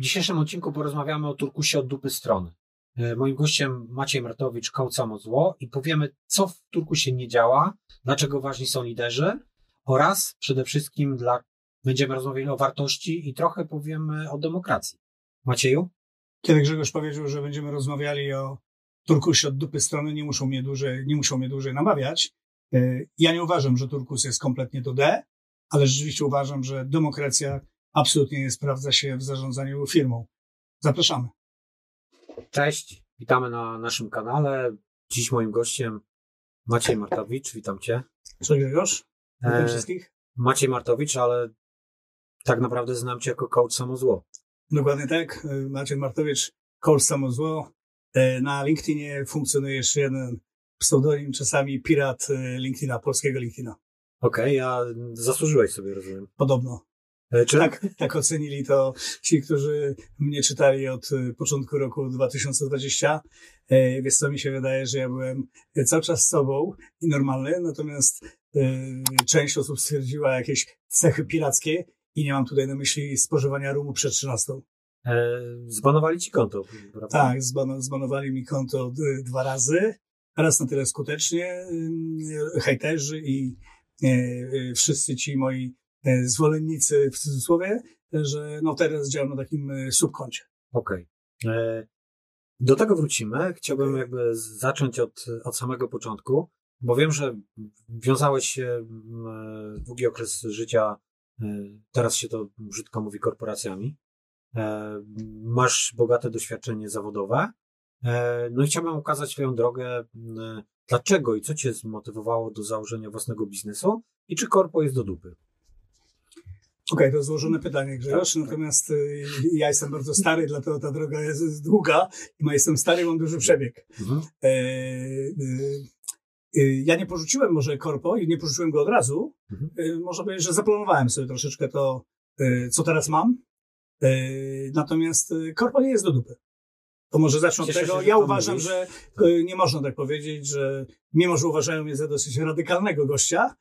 W dzisiejszym odcinku porozmawiamy o turkusie od dupy strony. E, moim gościem Maciej Martowicz, kołc Samo i powiemy, co w turkusie nie działa, dlaczego ważni są liderzy oraz przede wszystkim dla, będziemy rozmawiali o wartości i trochę powiemy o demokracji. Macieju? Kiedy Grzegorz powiedział, że będziemy rozmawiali o turkusie od dupy strony, nie muszą mnie dłużej, nie muszą mnie dłużej namawiać. E, ja nie uważam, że turkus jest kompletnie do D, ale rzeczywiście uważam, że demokracja absolutnie nie sprawdza się w zarządzaniu firmą. Zapraszamy. Cześć, witamy na naszym kanale. Dziś moim gościem Maciej Martowicz, witam Cię. Cześć Grzegorz, witam e, wszystkich. Maciej Martowicz, ale tak naprawdę znam Cię jako coach samozło. Dokładnie tak, Maciej Martowicz, coach samozło. E, na LinkedInie funkcjonuje jeszcze jeden pseudonim, czasami pirat e, LinkedIna, polskiego LinkedIna. Okej, okay, a zasłużyłeś sobie, rozumiem. Podobno. E, czy... Tak, tak ocenili to ci, którzy mnie czytali od e, początku roku 2020. E, więc to mi się wydaje, że ja byłem cały czas sobą i normalny, natomiast część osób stwierdziła jakieś cechy pirackie i nie mam tutaj na myśli spożywania rumu przed 13. Zbanowali ci konto, prawda? Tak, zbanowali mi konto dwa razy. Raz na tyle skutecznie. Hejterzy i wszyscy ci moi zwolennicy w cudzysłowie, że no teraz działam na takim e, subkoncie. Okej. Okay. E, do tego wrócimy. Chciałbym jakby zacząć od, od samego początku, bo wiem, że wiązałeś się długi okres życia, teraz się to brzydko mówi, korporacjami. Masz bogate doświadczenie zawodowe. No i chciałbym ukazać swoją drogę, dlaczego i co cię zmotywowało do założenia własnego biznesu i czy korpo jest do dupy? Okej, okay, to złożone pytanie, Grzegorz. Tak, tak. Natomiast y, ja jestem bardzo stary, dlatego ta droga jest długa jestem stary, mam duży przebieg. Mhm. E, y, y, ja nie porzuciłem może korpo i nie porzuciłem go od razu. Mhm. E, można powiedzieć, że zaplanowałem sobie troszeczkę to, e, co teraz mam. E, natomiast korpo nie jest do dupy. To może zacznę od tego. Się, ja uważam, mówisz. że nie można tak powiedzieć, że mimo, że uważają mnie za dosyć radykalnego gościa,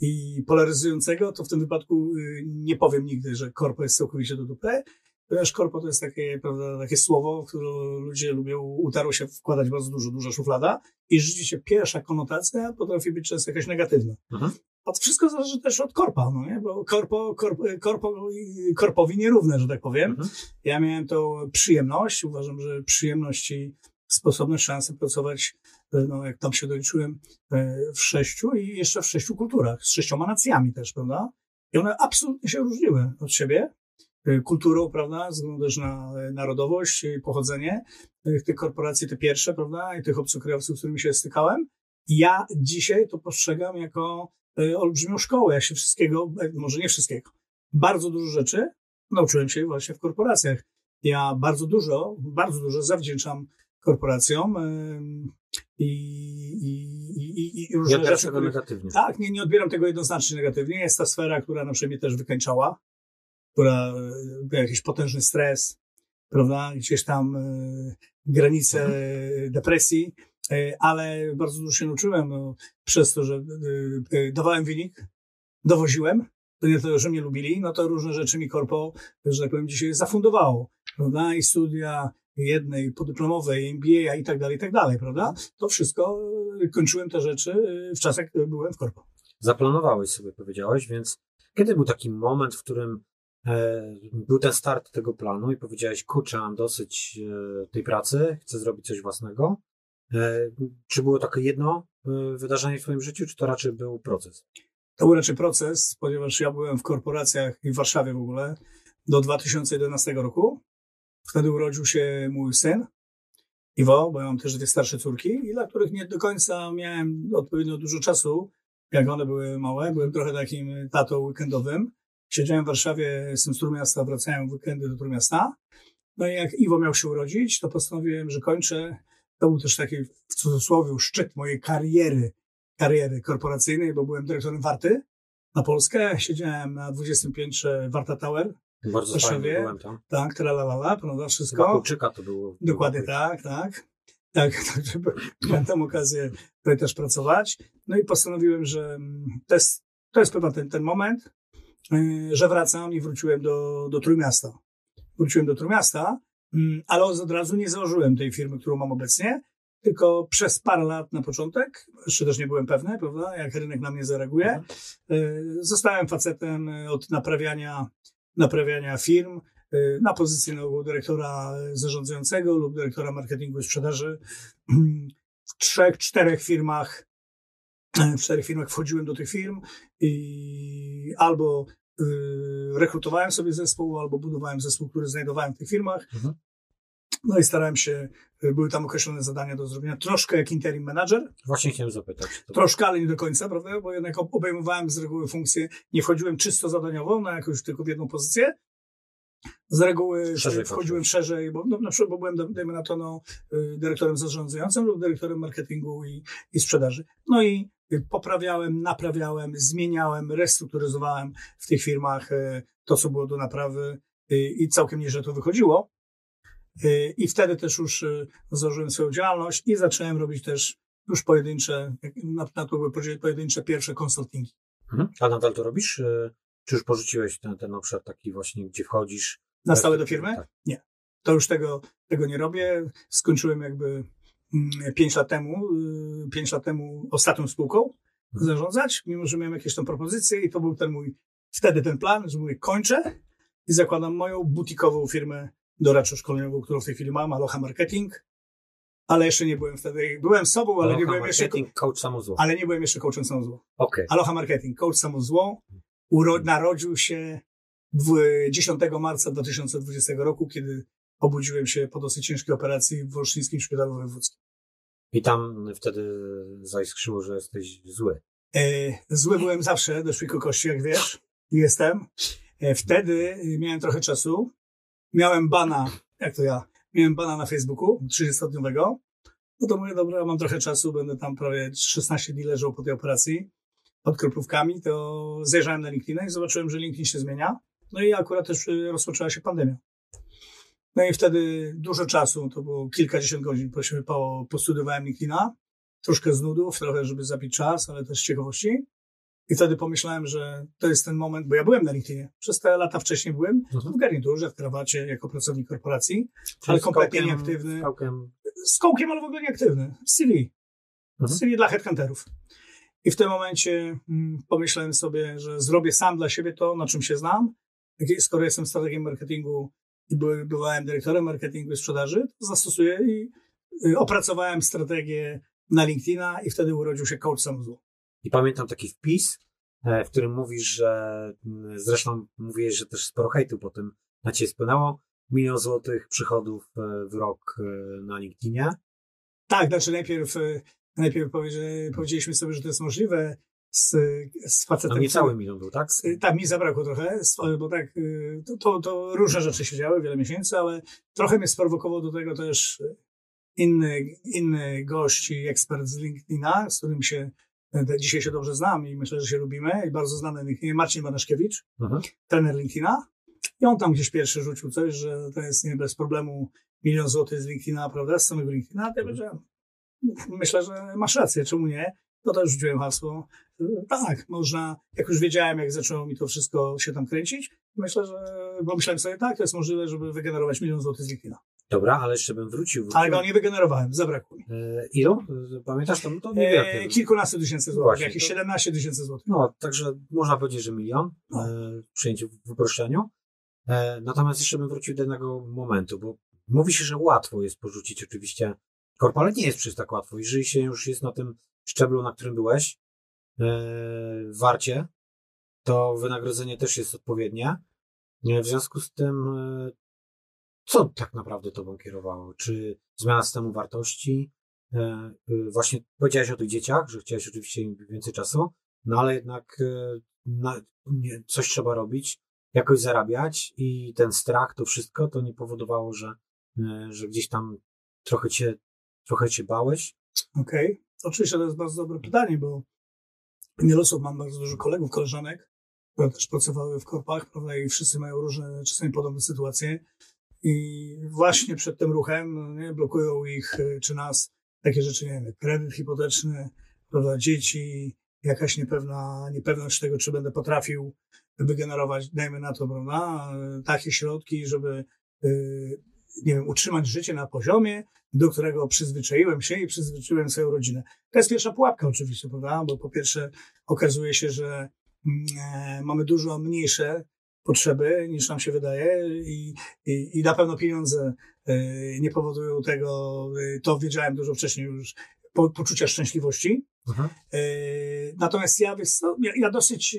i polaryzującego, to w tym wypadku y, nie powiem nigdy, że korpo jest całkowicie do dupy, ponieważ korpo to jest takie, prawda, takie słowo, w które ludzie lubią, utarło się wkładać bardzo dużo, duża szuflada i rzeczywiście pierwsza konotacja potrafi być często jakaś negatywna. Mhm. A to wszystko zależy też od korpa, no nie? Bo korpo, korpo, korpo korpowi nierówne, że tak powiem. Mhm. Ja miałem tą przyjemność, uważam, że przyjemność i sposobność, szansę pracować no, jak tam się doliczyłem, e, w sześciu i jeszcze w sześciu kulturach, z sześcioma nacjami też, prawda? I one absolutnie się różniły od siebie. E, kulturą, prawda, względu też na e, narodowość, pochodzenie tych korporacji, te pierwsze, prawda, i tych obcokrajowców, z którymi się stykałem. I ja dzisiaj to postrzegam jako olbrzymią szkołę. Ja się wszystkiego, może nie wszystkiego, bardzo dużo rzeczy nauczyłem się właśnie w korporacjach. Ja bardzo dużo, bardzo dużo zawdzięczam korporacjom i, i, i, i różne nie rzeczy. tego negatywnie. Tak, nie, nie odbieram tego jednoznacznie negatywnie. Jest ta sfera, która na przykład mnie też wykańczała, która był jakiś potężny stres, prawda, gdzieś tam y, granice mhm. depresji, y, ale bardzo dużo się nauczyłem no, przez to, że y, dawałem wynik, dowoziłem, to nie to, że mnie lubili, no to różne rzeczy mi korpo, że tak powiem, dzisiaj zafundowało, prawda, i studia, jednej podyplomowej, MBA i tak dalej, i tak dalej, prawda? To wszystko, y, kończyłem te rzeczy y, w czasach, kiedy byłem w korpo. Zaplanowałeś sobie, powiedziałeś, więc kiedy był taki moment, w którym e, był ten start tego planu i powiedziałeś, kurczę, mam dosyć e, tej pracy, chcę zrobić coś własnego. E, czy było takie jedno e, wydarzenie w Twoim życiu, czy to raczej był proces? To był raczej proces, ponieważ ja byłem w korporacjach i w Warszawie w ogóle do 2011 roku. Wtedy urodził się mój syn, Iwo, bo ja mam też dwie starsze córki, i dla których nie do końca miałem odpowiednio dużo czasu, jak one były małe. Byłem trochę takim tatą weekendowym. Siedziałem w Warszawie, jestem z Trójmiasta, wracałem w weekendy do Trójmiasta. No i jak Iwo miał się urodzić, to postanowiłem, że kończę. To był też taki, w cudzysłowie, szczyt mojej kariery, kariery korporacyjnej, bo byłem dyrektorem Warty na Polskę. Siedziałem na 20 piętrze Warta Tower, bardzo Warszawie. fajnie byłem tam. Tak, tralalala, prawda, wszystko. Kulczyka to było. Dokładnie było tak, tak. Tak, tak, miałem tam okazję tutaj też pracować. No i postanowiłem, że to jest, to jest chyba ten, ten moment, y, że wracam i wróciłem do, do Trójmiasta. wróciłem do Trójmiasta, mm, ale od razu nie założyłem tej firmy, którą mam obecnie, tylko przez parę lat na początek, jeszcze też nie byłem pewny, prawda, jak rynek na mnie zareaguje, mhm. Y, zostałem facetem od naprawiania, naprawiania firm, y, na pozycji nowego dyrektora zarządzającego lub dyrektora marketingu i sprzedaży. W trzech, czterech firmach, w czterech firmach wchodziłem do tych firm i albo y, rekrutowałem sobie zespół, albo budowałem zespół, który znajdowałem w tych firmach. Mhm. No i starałem się, y, były tam określone zadania do zrobienia, troszkę jak interim manager. Właśnie chciałem zapytać. Troszkę, ale nie do końca, prawda? Bo jednak obejmowałem z reguły funkcję, nie wchodziłem czysto zadaniową na jakąś tylko w jedną pozycję. Z reguły szerzej wchodziłem patrzę. szerzej, bo, no, na przykład, bo byłem, dajmy na to, no, y, dyrektorem zarządzającym lub dyrektorem marketingu i, i sprzedaży. No i poprawiałem, naprawiałem, zmieniałem, restrukturyzowałem w tych firmach y, to, co było do naprawy i całkiem nieźle to wychodziło. Y, I wtedy też już y, założyłem swoją działalność i zacząłem robić też już pojedyncze, na, na to były pojedyncze pierwsze konsultingi. Mhm. A nadal to robisz? Y, czy już porzuciłeś ten, ten obszar taki właśnie, gdzie wchodzisz? Na stałe do firmy? Tak. Nie. To już tego, tego nie robię. Skończyłem jakby mm, pięć lat temu, pięć lat temu ostatnią spółką mhm. zarządzać, mimo że miałem jakieś tam propozycje i to był ten mój, wtedy ten plan, że mówię, kończę i zakładam moją butikową firmę doradczo-szkoleniową, którą w tej chwili mam, Aloha Marketing, ale jeszcze nie byłem wtedy, byłem sobą, ale Aloha nie byłem jeszcze... Coach samozło. Ale nie byłem jeszcze coachem samozło. Okay. Aloha Marketing, coach samozło, uro, narodził się 10 marca 2020 roku, kiedy obudziłem się po dosyć ciężkiej operacji w Wolsztyńskim Szpitalu Wojewódzkim. I tam wtedy zaiskrzyło, że jesteś zły. E, zły byłem zawsze do szpiku kości, jak wiesz. Jestem. E, wtedy miałem trochę czasu miałem bana, jak to ja, miałem bana na Facebooku 30-dniowego, no to mówię, dobra, mam trochę czasu, będę tam prawie 16 dni leżał po tej operacji pod kroplówkami, to zajrzałem na LinkedIn i zobaczyłem, że LinkedIn się zmienia. No i akurat też y, rozpoczęła się pandemia. No i wtedy dużo czasu, to było kilkadziesiąt godzin, po, postudiowałem LinkedIna, troszkę z nudów, trochę, żeby zabić czas, ale też z ciekawości. I wtedy pomyślałem, że to jest ten moment, bo ja byłem na LinkedInie. Przez te lata wcześniej byłem mhm. w garniturze, w krawacie, jako pracownik korporacji, Czyli ale kompletnie kołkiem, nieaktywny. Z kołkiem. z kołkiem, ale w ogóle nieaktywny. W CV. Mhm. CV dla headhunterów. I w tym momencie mm, pomyślałem sobie, że zrobię sam dla siebie to, na czym się znam. Skoro jestem strategiem marketingu i byłem dyrektorem marketingu i sprzedaży, to zastosuję i y, opracowałem strategię na LinkedIna i wtedy urodził się coach samozło. I pamiętam taki wpis, e, w którym mówisz, że zresztą mówiłeś, że też sporo hejtu po tym na ciebie spłynęło. Milion złotych przychodów e, w rok e, na LinkedInie. Tak, znaczy najpierw, najpierw powiedzieliśmy sobie, że to jest możliwe z, z facetem. A nie cały milion był, tak? Tak, mi zabrakło trochę, bo tak, to, to, to różne rzeczy się działy, wiele miesięcy, ale trochę mnie sprowokował do tego też inny, inny gość i ekspert z LinkedIna, z którym się Dzisiaj się dobrze znam i myślę, że się lubimy. I bardzo znany LinkedIn, Marcin Banaszkiewicz, mhm. trener LinkedIna. I on tam gdzieś pierwszy rzucił coś, że to jest nie bez problemu milion złotych z LinkedIna, prawda, z samego LinkedIna. Ja mhm. myślę, że masz rację, czemu nie? To też rzuciłem hasło. Tak, można, jak już wiedziałem, jak zaczęło mi to wszystko się tam kręcić, myślę, że, bo myślałem sobie, tak, to jest możliwe, żeby wygenerować milion złotych z LinkedIna. Dobra, ale jeszcze bym wrócił. wrócił. Ale go nie wygenerowałem, zabrakło mi. E, ilu? Pamiętasz to? to niewiele. E, kilkunastu tysięcy złotych, Właśnie, jakieś to... 17 tysięcy złotych. No, także można powiedzieć, że milion no. e, przyjęciu w uproszczeniu. E, natomiast jeszcze bym wrócił do jednego momentu, bo mówi się, że łatwo jest porzucić oczywiście korpo, ale nie jest przecież tak łatwo. Jeżeli się już jest na tym szczeblu, na którym byłeś, e, warcie, to wynagrodzenie też jest odpowiednie. E, w związku z tym e, co tak naprawdę tobą kierowało? Czy zmiana systemu wartości? E, e, właśnie powiedziałeś o tych dzieciach, że chciałeś oczywiście im więcej czasu, no ale jednak e, coś trzeba robić, jakoś zarabiać i ten strach, to wszystko, to nie powodowało, że, że gdzieś tam trochę cię, trochę cię bałeś? Okej. Okay. Oczywiście to jest bardzo dobre pytanie, bo wiele osób, mam bardzo dużo kolegów, koleżanek, które też pracowały w korpach, prawda, i wszyscy mają różne, czasami podobne sytuacje. I właśnie przed tym ruchem no nie, blokują ich e, czy nas takie rzeczy, nie wiem, kredyt hipoteczny, prawda, dzieci, jakaś niepewna, niepewność tego, czy będę potrafił wygenerować, dajmy na to, prawda, takie środki, żeby nie wiem, utrzymać życie na poziomie, do którego przyzwyczaiłem się i przyzwyczaiłem swoją rodzinę. To jest pierwsza pułapka oczywiście, prawda? Bo po pierwsze okazuje się, że mm, mamy dużo mniejsze potrzeby niż nam się wydaje i, i, i na pewno pieniądze nie powodują tego, to wiedziałem dużo wcześniej już, po, poczucia szczęśliwości. Mhm. Natomiast ja, ja, ja dosyć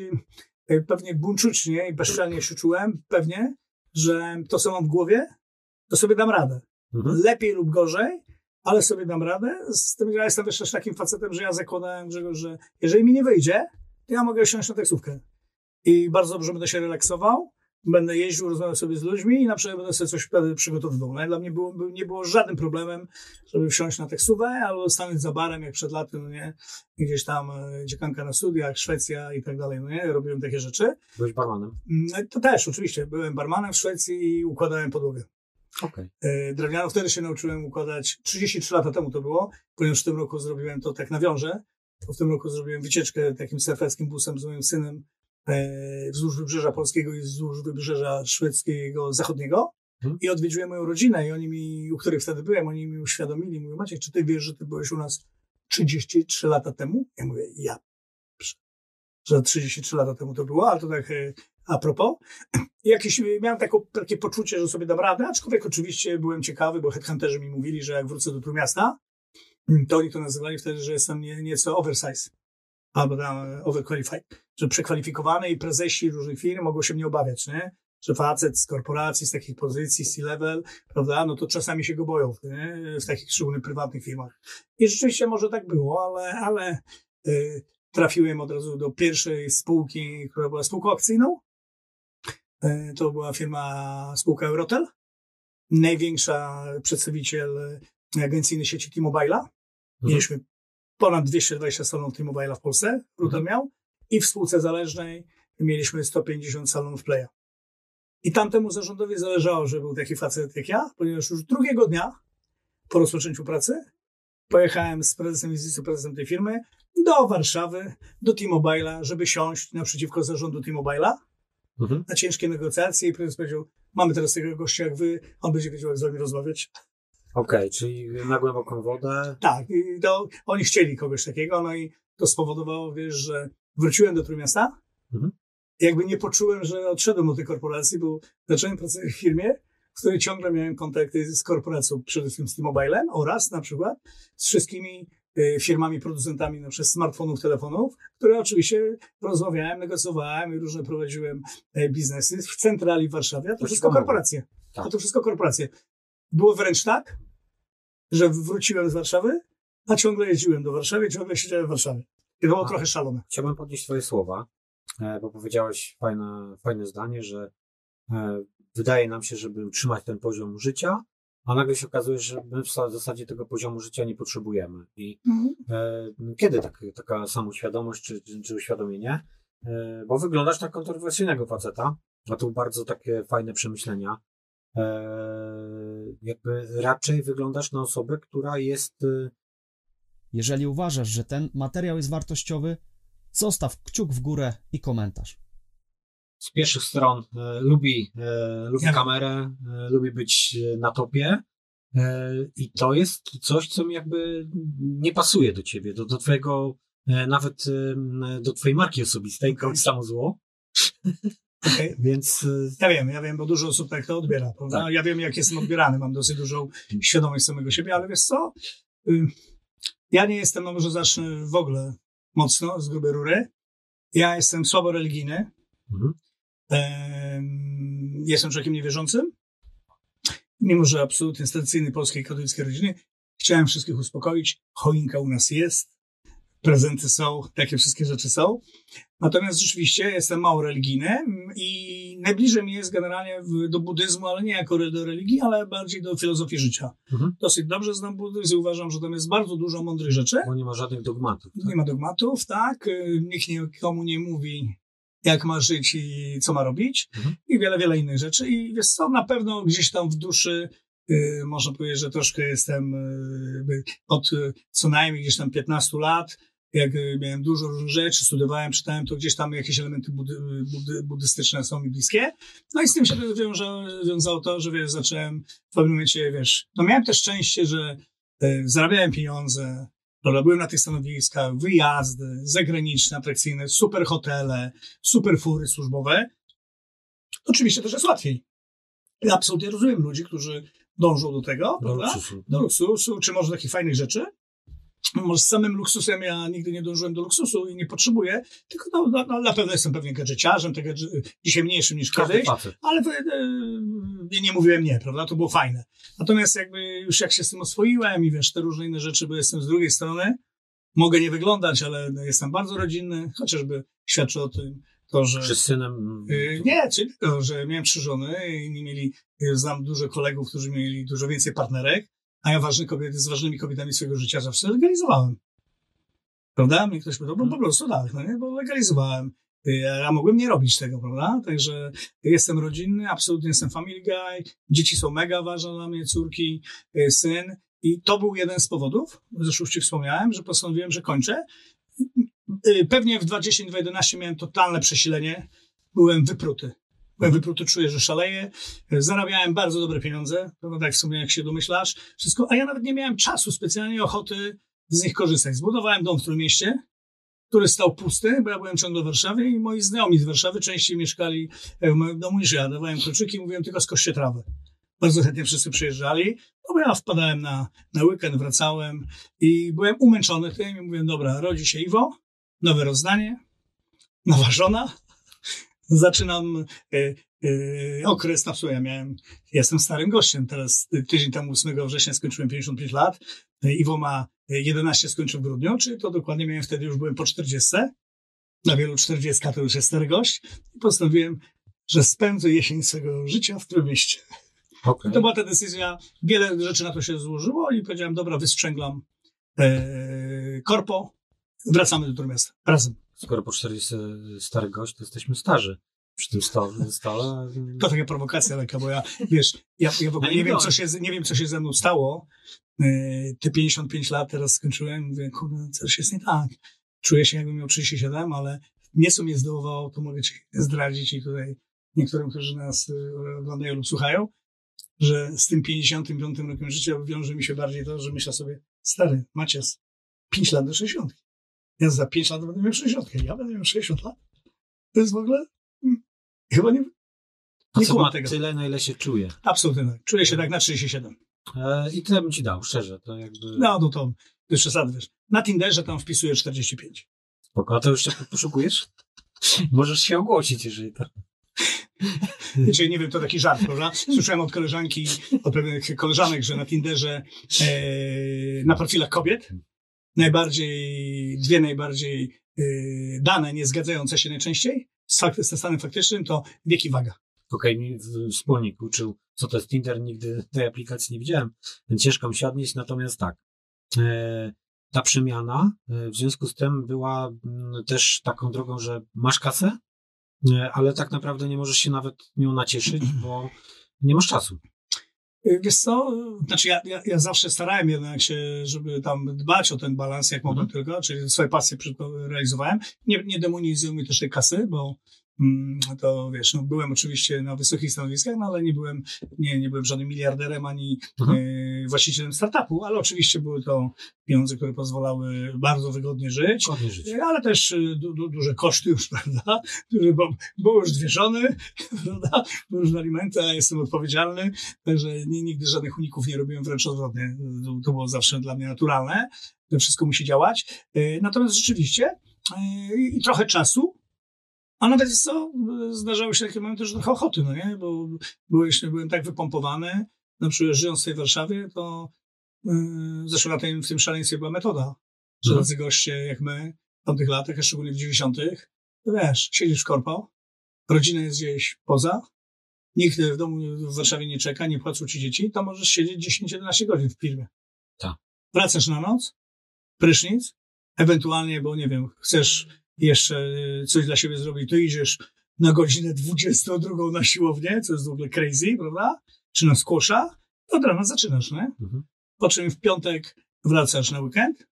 pewnie buńczucznie i bezczelnie się czułem, pewnie, że to, co mam w głowie, to sobie dam radę. Mhm. Lepiej lub gorzej, ale sobie dam radę. Z tym, że ja jestem też takim facetem, że ja zakładałem, że, że jeżeli mi nie wyjdzie, to ja mogę siąść na taksówkę. I bardzo dobrze będę się relaksował, będę jeździł, rozmawiał sobie z ludźmi i na przykład będę sobie coś przygotowywał. No, dla mnie było, nie było żadnym problemem, żeby wsiąść na taksówkę albo stanąć za barem, jak przed laty, no nie, gdzieś tam e, dziekanka na studiach, Szwecja i tak dalej, no nie, robiłem takie rzeczy. Byłeś barmanem? Mm, to też, oczywiście. Byłem barmanem w Szwecji i układałem podłogę. Okay. Drewnianą wtedy się nauczyłem układać, 33 lata temu to było, ponieważ w tym roku zrobiłem to tak nawiążę, w tym roku zrobiłem wycieczkę takim surferskim busem z moim synem e, wzdłuż wybrzeża polskiego i wzdłuż wybrzeża szwedzkiego zachodniego hmm. i odwiedziłem moją rodzinę i oni mi, u których wtedy byłem, oni mi uświadomili, mówią, Maciek, czy ty wiesz, że ty byłeś u nas 33 lata temu? Ja mówię, ja że 33 lata temu to było, ale to tak e, a propos. Jakieś, miałem taką, takie poczucie, że sobie dam radę, aczkolwiek oczywiście byłem ciekawy, bo headhunterzy mi mówili, że jak wrócę do Trójmiasta, to oni to nazywali wtedy, że jestem nie, nieco oversize overqualified, że przekwalifikowany i prezesi różnych firm mogą się mnie obawiać, nie? że facet z korporacji, z takich pozycji, C-level, prawda, no to czasami się go boją nie? w takich szczególnych prywatnych firmach. I rzeczywiście może tak było, ale, ale y, trafiłem od razu do pierwszej spółki, która była spółką akcyjną. E, to była firma, spółka Eurotel. Największa przedstawiciel agencyjny sieci T-Mobile'a. Mhm. Mieliśmy ponad 220 salonów T-Mobile'a w Polsce, Eurotel mhm. miał. I w spółce zależnej mieliśmy 150 salonów Playa. I tamtemu zarządowi zależało, że był taki facet jak ja, ponieważ już drugiego dnia po rozpoczęciu pracy pojechałem z prezesem i z wiceprezesem tej firmy do Warszawy, do T-Mobile'a, żeby siąść naprzeciwko zarządu T-Mobile'a mhm. na ciężkie negocjacje i prezes powiedział, mamy teraz tego gościa jak wy, on będzie wiedział jak z wami rozmawiać. Okej, okay, czyli na głęboką wodę. Tak, i to oni chcieli kogoś takiego, no i to spowodowało, wiesz, że wróciłem do Trójmiasta, mhm. jakby nie poczułem, że odszedłem od tej korporacji, bo zacząłem pracować w firmie, w której ciągle miałem kontakty z korporacją, przede wszystkim z T-Mobilem oraz na przykład z wszystkimi Y, firmami, producentami na przykład smartfonów, telefonów, które oczywiście rozmawiałem, negocjowałem i różne prowadziłem e, biznesy w centrali w Warszawie, a to, to wszystko korporacje. Tak. A to wszystko korporacje. Było wręcz tak, że wróciłem z Warszawy, a ciągle jeździłem do Warszawy i ciągle siedziałem w Warszawie. I to było a, trochę szalone. Chciałbym podnieść twoje słowa, e, bo powiedziałeś fajne, fajne zdanie, że e, wydaje nam się, żeby utrzymać ten poziom życia, a nagle się okazuje, że my w zasadzie tego poziomu życia nie potrzebujemy. I mhm. e, kiedy tak, taka samoświadomość czy, czy, czy uświadomienie? E, bo wyglądasz na kontrowersyjnego faceta, a tu bardzo takie fajne przemyślenia. E, jakby raczej wyglądasz na osobę, która jest. E, Jeżeli uważasz, że ten materiał jest wartościowy, zostaw kciuk w górę i komentarz z pierwszych stron e, lubi, e, lubi kamerę, e, lubi być na topie. I to jest coś, co mi jakby nie pasuje do ciebie, do, do twojego, nawet do twojej marki osobistej, okay. samo zło. Okay. Więc. Ja wiem, ja wiem, bo dużo osób tak to odbiera. Tak. Ja wiem, jak jestem odbierany, mam dosyć dużą świadomość samego siebie, ale wiesz co? Ja nie jestem, no może zacznę w ogóle mocno, z grubej rury. Ja jestem słabo religijny. Mhm. Jestem człowiekiem niewierzącym, mimo że absolutnie z tradycyjnej polskiej katolickiej rodziny. Chciałem wszystkich uspokoić. Choinka u nas jest, prezenty są, takie wszystkie rzeczy są. Natomiast rzeczywiście jestem mało religijny i najbliżej mi jest generalnie do buddyzmu, ale nie jako do religii, ale bardziej do filozofii życia. Mhm. Dosyć dobrze znam buddyzm i uważam, że tam jest bardzo dużo mądrych rzeczy. Bo nie ma żadnych dogmatów. Tak? Nie ma dogmatów, tak. Nikt nikomu nie mówi, jak ma żyć i co ma robić mhm. i wiele, wiele innych rzeczy. I wiesz co, na pewno gdzieś tam w duszy y, można powiedzieć, że troszkę jestem y, od y, co najmniej gdzieś tam 15 lat jak y, miałem dużo różnych rzeczy, studiowałem, czytałem, to gdzieś tam jakieś elementy budy, budy, buddystyczne są mi bliskie. No i z tym się wiąże, wiązało to, że wiesz, zacząłem w pewnym momencie, wiesz, no miałem też szczęście, że y, zarabiałem pieniądze, Prawda? Byłem na tych stanowiskach, wyjazdy zagraniczne, atrakcyjne, super hotele, super fury służbowe. Oczywiście też jest łatwiej. Ja absolutnie rozumiem ludzi, którzy dążą do tego, do prawda? Luksusu. Do luksusu, czy może takich fajnych rzeczy. Może z samym luksusem ja nigdy nie dążyłem do luksusu i nie potrzebuję, tylko no, no, no na pewno jestem pewnie gadżeciarzem, tego, dzisiaj mniejszym niż kiedyś, ale e, nie, mówiłem nie, prawda? To było fajne. Natomiast jakby już jak się z tym oswoiłem i wiesz, te różne inne rzeczy, bo jestem z drugiej strony, mogę nie wyglądać, ale jestem bardzo rodzinny, chociażby świadczy o tym to, że... Czy z synem? Yy, nie, czyli to, że miałem trzy żony i nie mieli, znam dużo kolegów, którzy mieli dużo więcej partnerek, a ja ważne kobiety z ważnymi kobietami swojego życia zawsze legalizowałem. Prawda? Mnie ktoś powiedział, bo po prostu tak, no nie? bo legalizowałem. Ja mogłem nie robić tego, prawda? Także jestem rodzinny, absolutnie jestem family guy, dzieci są mega ważne dla mnie, córki, y, syn. I to był jeden z powodów, zresztą już ci wspomniałem, że postanowiłem, że kończę. Y, pewnie w 2010-2011 miałem totalne przesilenie, byłem wypruty. Byłem wypruty, czuję, że szaleję. Zarabiałem bardzo dobre pieniądze, prawda, tak w sumie jak się domyślasz. Wszystko, a ja nawet nie miałem czasu, specjalnie ochoty z nich korzystać. Zbudowałem dom w mieście, który stał pusty, bo ja byłem ciągle w Warszawie i moi znajomi z Warszawy częściej mieszkali w moim domu niż ja. Dawałem kluczyki mówiłem tylko skoście trawę. Bardzo chętnie wszyscy przyjeżdżali, no bo ja wpadałem na, na weekend, wracałem i byłem umęczony tym i mówiłem, dobra, rodzi się Iwo, nowe rozdanie, nowa żona, zaczynam y, y, okres, na no, ja miałem, jestem starym gościem, teraz tydzień temu 8 września skończyłem 55 lat, Iwo ma 11 skończył w grudniu, czyli to dokładnie miałem wtedy, już byłem po 40. Na wielu 40 to już jest stary gość i postanowiłem, że spędzę jesień swojego życia w tym mieście. Okay. To była ta decyzja, wiele rzeczy na to się złożyło i powiedziałem, dobra, wysprzęglam e, korpo, wracamy do Trójmiasta razem. Skoro po 40 stary gość, to jesteśmy starzy przy tym stole. stole. To taka prowokacja lekka, bo ja, wiesz, ja, ja w ogóle nie, nie, wiem, co się, nie wiem, co się ze mną stało. E, te 55 lat teraz skończyłem, mówię, kurde, coś jest nie tak. Czuję się, jakbym miał 37, ale nieco mnie zdołowało, to mogę ci zdradzić i tutaj niektórym, którzy nas e, oglądają lub słuchają, że z tym 55 rokiem życia wiąże mi się bardziej to, że myślę sobie, stary, Macias, 5 lat do 60. Ja za 5 lat będę miał 60. Ja będę miał 60 lat. To jest w ogóle hmm, chyba nie. Nie co ma tego. tyle, na ile się czuje. Absolutnie tak. Czuję się tak na 37. E, I tyle bym ci dał, szczerze. To jakby... No, no to już przesady, wiesz. Na Tinderze tam wpisuję 45. Spoko, a to już się poszukujesz? Możesz się ogłosić, jeżeli to... Znaczy, nie wiem, to taki żart, prawda? Słyszałem od koleżanki, od pewnych koleżanek, że na Tinderze, e, na profilach kobiet, najbardziej, dwie najbardziej e, dane niezgadzające się najczęściej z, fakt, stanem faktycznym to wiek i waga. Okej, okay, mi wspólnik uczył, co to jest Tinder, nigdy tej aplikacji nie widziałem, więc ciężko mi się odnieść, natomiast tak, e, ta przemiana e, w związku z tym była mm, też taką drogą, że masz kasę, ale tak naprawdę nie możesz się nawet nią nacieszyć, bo nie masz czasu. Y, wiesz co, znaczy ja, ja, ja, zawsze starałem jednak się, żeby tam dbać o ten balans, jak mogłem mhm. tylko, czyli swoje pasje realizowałem. Nie, nie demonizuję mi też tej kasy, bo to wiesz, no byłem oczywiście na wysokich stanowiskach, no ale nie byłem, nie, nie byłem żadnym miliarderem ani mhm. y, właścicielem startupu, ale oczywiście były to pieniądze, które pozwalały bardzo wygodnie żyć, żyć. E, ale też y, du, du, duże koszty już, prawda, duże, bo, bo już dwie żony, prawda, bo już alimenty, a jestem odpowiedzialny, także nie, nigdy żadnych uników nie robiłem, wręcz odwrotnie, to, to było zawsze dla mnie naturalne, to wszystko musi działać, natomiast rzeczywiście i trochę czasu, a nawet co, zdarzały się takie momenty, że trochę ochoty, no nie? Bo byłem, byłem tak wypompowany, na przykład żyjąc w tej Warszawie, to yy, zresztą na tym, w tym szaleństwie była metoda, że mhm. tacy goście jak my w tamtych latach, a szczególnie w 90 to wiesz, siedzisz w korpo, rodzina jest gdzieś poza, nikt w domu w Warszawie nie czeka, nie płacą ci dzieci, to możesz siedzieć 10-11 godzin w firmie. Tak. Wracasz na noc, prysznic, ewentualnie, bo nie wiem, chcesz jeszcze y, coś dla siebie zrobić, to idziesz na godzinę 22 na siłownię, co jest w ogóle crazy, prawda? Czy na skłosza, to od rana zaczynasz, nie? Mhm. Po czym w piątek wracasz na weekend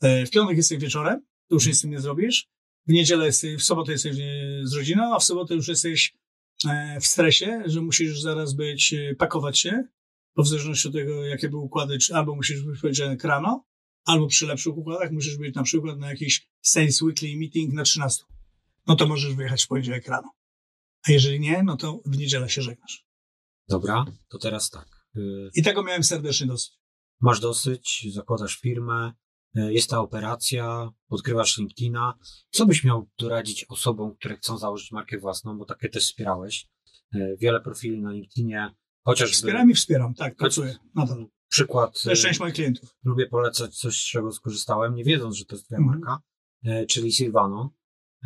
E, w piątek jesteś wieczorem, to już nic z tym nie zrobisz. W niedzielę jesteś, w sobotę jesteś e, z rodziną, a w sobotę już jesteś e, w stresie, że musisz zaraz być, pakować się, bo w zależności od tego, jakie były układy, czy albo musisz być poniedziałek rano, albo przy lepszych układach musisz być na przykład na jakiś Sales Weekly Meeting na 13. No to możesz wyjechać w poniedziałek rano. A jeżeli nie, no to w niedzielę się żegnasz. Dobra, to teraz tak. Y, I tego miałem serdecznie dosyć. Masz dosyć, zakładasz firmę, y, jest ta operacja, odkrywasz LinkedIna. Co byś miał doradzić osobom, które chcą założyć markę własną, bo takie też wspierałeś. Y, Wiele profili na LinkedInie, chociażby Wspieram i wspieram, tak, pracuję nadal. Przykład. To jest y, część moich klientów. lubię polecać coś, z czego skorzystałem, nie wiedząc, że to jest twoja Mhm. marka, e, czyli Silvano.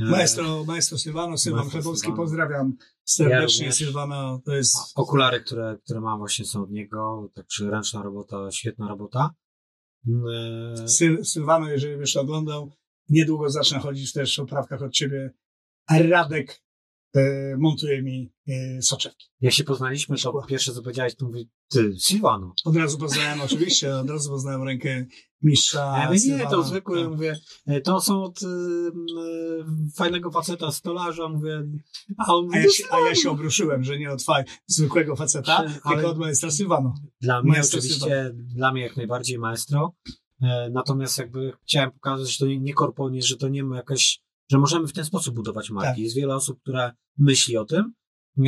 E, Maestro, maestro Sylwano, Sylwan Chlebowski, pozdrawiam Ja serdecznie. Sylwana to jest... Okulary, które, które mam właśnie są od niego, także ręczna robota, świetna robota. Syl, Sylwano, jeżeli byś oglądał, niedługo zacznę chodzić też o prawkach od ciebie. Radek montuje mi e, soczewki. Jak się poznaliśmy, to pierwsze co powiedziałeś, to mówię, ty, Silvano. Od razu poznałem, oczywiście, od razu poznałem rękę mistrza. A ja mówię, nie, to zwykłe, Tak. mówię, e, to są od e, e, fajnego faceta, stolarza, mówię, a on A mówi, ja, "No, się, a ja się obruszyłem, że nie od faj, zwykłego faceta, Ale- tylko od maestra Sylwano. Dla mnie Maestro oczywiście, dla mnie jak najbardziej maestro. E, Natomiast jakby chciałem pokazać, że to nie, nie korpo, nie, że to nie ma jakaś, że możemy w ten sposób budować marki. Tak. Jest wiele osób, które myśli o tym.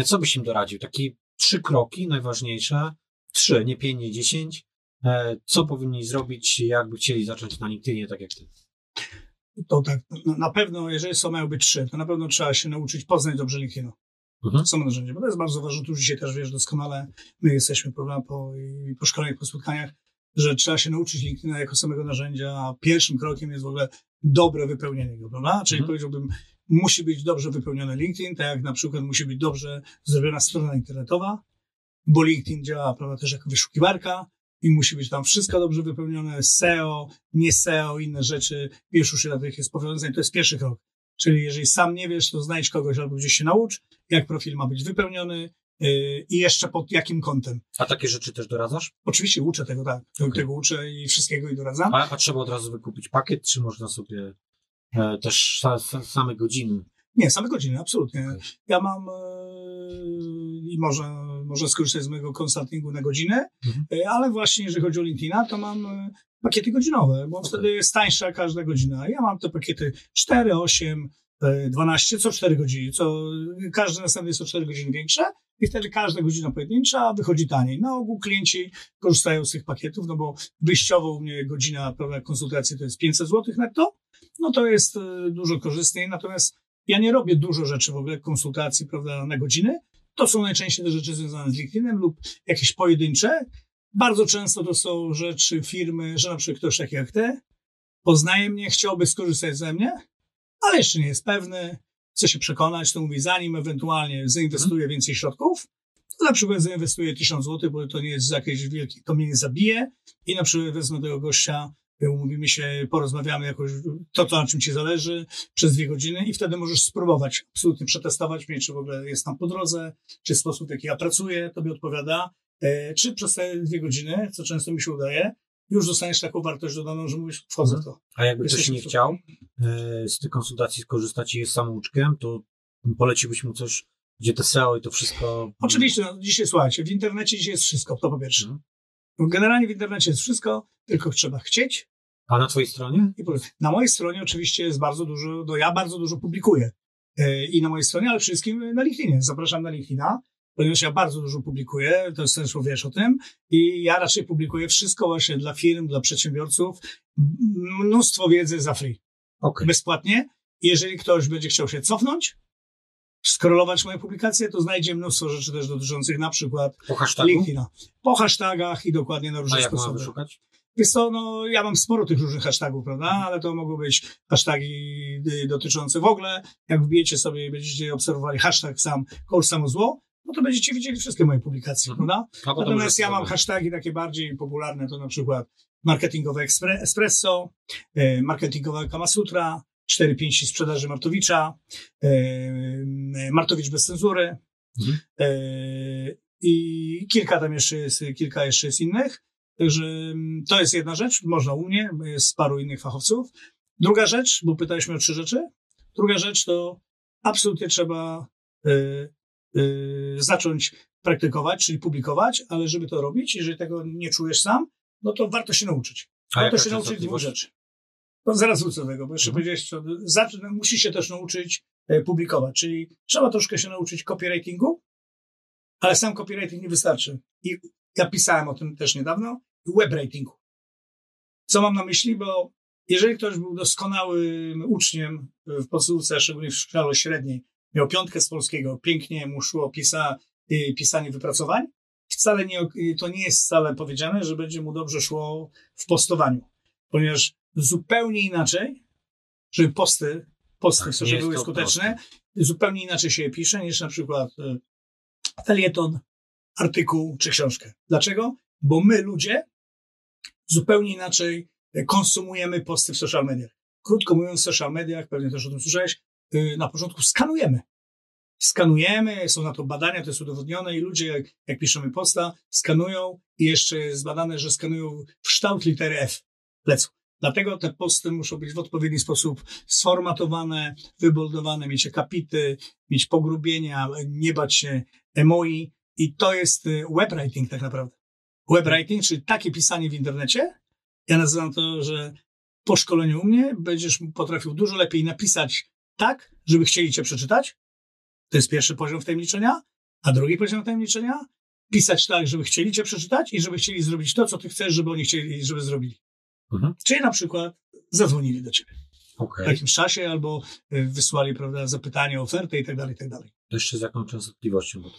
Co byś im doradził? Takie trzy kroki najważniejsze. Trzy, nie pięć, nie dziesięć. E, Co powinni zrobić, jakby chcieli zacząć na LinkedInie, tak jak ty? To tak, na, na pewno, jeżeli są mają być trzy, to na pewno trzeba się nauczyć poznać dobrze LinkedIna. Mhm. Samo narzędzie, bo to jest bardzo ważne. Tu dzisiaj też wiesz doskonale, my jesteśmy prawda, po, po szkoleniach, po spotkaniach, że trzeba się nauczyć LinkedIna jako samego narzędzia, a pierwszym krokiem jest w ogóle dobre wypełnienie go, prawda? Czyli Mhm. powiedziałbym, musi być dobrze wypełniony LinkedIn, tak jak na przykład musi być dobrze zrobiona strona internetowa, bo LinkedIn działa, prawda, też jako wyszukiwarka i musi być tam wszystko dobrze wypełnione, SEO, nie SEO, inne rzeczy, wiesz już ile tych jest powiązań, to jest pierwszy krok. Czyli jeżeli sam nie wiesz, to znajdź kogoś albo gdzieś się naucz, jak profil ma być wypełniony i jeszcze pod jakim kątem. A takie rzeczy też doradzasz? Oczywiście uczę tego, tak. Tego, Okej. tego uczę i wszystkiego i doradzam. A, a trzeba od razu wykupić pakiet, czy można sobie e, też sa, sa, same godziny? Nie, same godziny, absolutnie. Okej. Ja mam yy, i można, można skorzystać z mojego konsultingu na godzinę, Mhm. yy, ale właśnie jeżeli chodzi o LinkedIna, to mam yy, pakiety godzinowe, bo Okej. wtedy jest tańsza każda godzina. Ja mam te pakiety 4, 8, yy, 12, co 4 godziny, co każdy następny jest o 4 godziny większe i wtedy każda godzina pojedyncza wychodzi taniej. Na ogół klienci korzystają z tych pakietów, no bo wyjściowo u mnie godzina prawda, konsultacji to jest 500 zł netto, no to jest yy, dużo korzystniej, natomiast ja nie robię dużo rzeczy w ogóle, konsultacji, prawda, na godziny. To są najczęściej te rzeczy związane z LinkedInem lub jakieś pojedyncze. Bardzo często to są rzeczy firmy, że na przykład ktoś taki jak ty poznaje mnie, chciałby skorzystać ze mnie, ale jeszcze nie jest pewny, chce się przekonać, to mówi, zanim ewentualnie zainwestuje więcej środków, to na przykład zainwestuję 1000 zł, bo to nie jest jakieś wielkie, to mnie nie zabije i na przykład wezmę tego gościa, umówimy się, porozmawiamy jakoś, to, to na czym ci zależy, przez dwie godziny i wtedy możesz spróbować absolutnie przetestować mnie, czy w ogóle jest tam po drodze, czy sposób, w jaki ja pracuję, tobie odpowiada, e, czy przez te dwie godziny, co często mi się udaje, już dostaniesz taką wartość dodaną, że mówisz, wchodzę w to. A jakby ktoś nie chciał e, z tych konsultacji skorzystać i jest samouczkiem, to poleciłbyś mu coś, gdzie te SEO i to wszystko... Oczywiście, no, dzisiaj słuchajcie, w internecie dzisiaj jest wszystko, to po pierwsze. Mhm. Generalnie w internecie jest wszystko, tylko trzeba chcieć. A na twojej stronie? Na mojej stronie oczywiście jest bardzo dużo, no ja bardzo dużo publikuję. E, I na mojej stronie, ale wszystkim na LinkedInie. Zapraszam na LinkedIna, ponieważ ja bardzo dużo publikuję, to jest też wiesz o tym. I ja raczej publikuję wszystko właśnie dla firm, dla przedsiębiorców. Mnóstwo wiedzy za free. Okej. bezpłatnie. Jeżeli ktoś będzie chciał się cofnąć, scrollować moje publikacje, to znajdzie mnóstwo rzeczy też dotyczących na przykład Po? LinkedIna. Po hashtagach i dokładnie na A różne jak mamy sposoby. wyszukać? Wiesz co, no ja mam sporo tych różnych hashtagów, prawda? Ale to mogą być hashtagi y, dotyczące w ogóle. Jak wbijecie sobie i będziecie obserwowali hashtag sam, coach samo zło, no to będziecie widzieli wszystkie moje publikacje, Mhm. prawda? Potem Natomiast ja mam hashtagi takie bardziej popularne, to na przykład marketingowe ekspre- espresso, e, marketingowa Kamasutra, 4 pięści sprzedaży Martowicza, e, Martowicz bez cenzury Mhm. e, i kilka tam jeszcze jest, kilka jeszcze jest innych. Także mm, to jest jedna rzecz, można u mnie, jest paru innych fachowców. Druga rzecz, bo pytaliśmy o trzy rzeczy. Druga rzecz to absolutnie trzeba zacząć praktykować, czyli publikować, ale żeby to robić, jeżeli tego nie czujesz sam, no to warto się nauczyć. A warto się nauczyć dwóch rzeczy. No zaraz wrócę do tego, bo jeszcze Mhm. powiedziałeś, co, no, musisz się też nauczyć e, publikować, czyli trzeba troszkę się nauczyć copywritingu, ale sam copywriting nie wystarczy. I ja pisałem o tym też niedawno, webwritingu. Co mam na myśli, bo jeżeli ktoś był doskonałym uczniem w podstawówce, szczególnie w szkole średniej, miał piątkę z polskiego, pięknie mu szło pisa, y, pisanie wypracowań, wcale nie, to nie jest wcale powiedziane, że będzie mu dobrze szło w postowaniu, ponieważ zupełnie inaczej, żeby posty, posty, Tak, żeby były skuteczne, zupełnie inaczej się je pisze niż na przykład y, felieton, artykuł czy książkę. Dlaczego? Bo my, ludzie, zupełnie inaczej y, konsumujemy posty w social mediach. Krótko mówiąc, w social mediach, pewnie też o tym słyszałeś, y, na początku skanujemy. Skanujemy, są na to badania, to jest udowodnione i ludzie, jak, jak piszemy posta, skanują i jeszcze jest badane, że skanują w kształt litery F. Lecą. Dlatego te posty muszą być w odpowiedni sposób sformatowane, wyboldowane, mieć akapity, mieć pogrubienia, nie bać się emoi. I to jest y, webwriting tak naprawdę. Webwriting, czyli takie pisanie w internecie. Ja nazywam to, że po szkoleniu u mnie będziesz potrafił dużo lepiej napisać tak, żeby chcieli cię przeczytać. To jest pierwszy poziom wtajemniczenia. A drugi poziom wtajemniczenia? Pisać tak, żeby chcieli cię przeczytać i żeby chcieli zrobić to, co ty chcesz, żeby oni chcieli, żeby zrobili. Mhm. Czyli na przykład zadzwonili do ciebie Okej. w jakimś czasie albo y, wysłali prawda, zapytanie, ofertę i tak dalej, i tak dalej. To jeszcze z jaką częstotliwością? Bo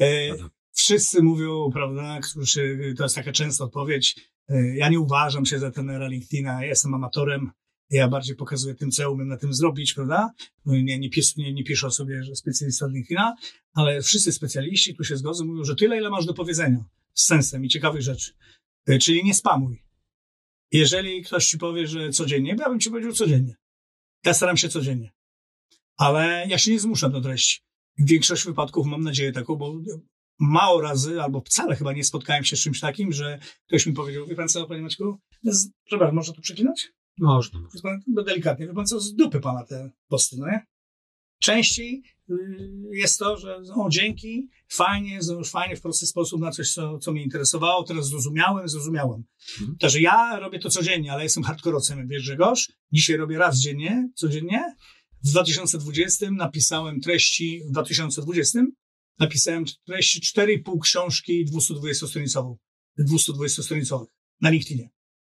E, wszyscy mówią, prawda, którzy, to jest taka częsta odpowiedź, e, ja nie uważam się za trenera LinkedIna, ja jestem amatorem, ja bardziej pokazuję tym, co ja umiem na tym zrobić, prawda? No Nie, nie, nie, nie piszę o sobie, że specjalista od LinkedIna, ale wszyscy specjaliści tu się zgodzą, mówią, że tyle, ile masz do powiedzenia, z sensem i ciekawych rzeczy. E, Czyli nie spamuj. Jeżeli ktoś ci powie, że codziennie, ja bym ci powiedział codziennie. Ja staram się codziennie. Ale ja się nie zmuszam do treści. W większości wypadków mam nadzieję taką, bo mało razy, albo wcale chyba nie spotkałem się z czymś takim, że ktoś mi powiedział, wie pan co, panie Maćku, przepraszam, można to przeklinać? Można. Pan, bo delikatnie, wie pan co, z dupy pana te posty, no nie? Częściej y, jest to, że o, dzięki, fajnie, znowuż fajnie, w prosty sposób na coś, co, co mnie interesowało, teraz zrozumiałem, zrozumiałem. Mhm. Także ja robię to codziennie, ale jestem hardkorowcem, jak wiesz Grzegorz. Dzisiaj robię raz dziennie, codziennie. W 2020 napisałem treści, w 2020 napisałem treści 4,5 książki 220-stronicową, 220-stronicowych na LinkedInie.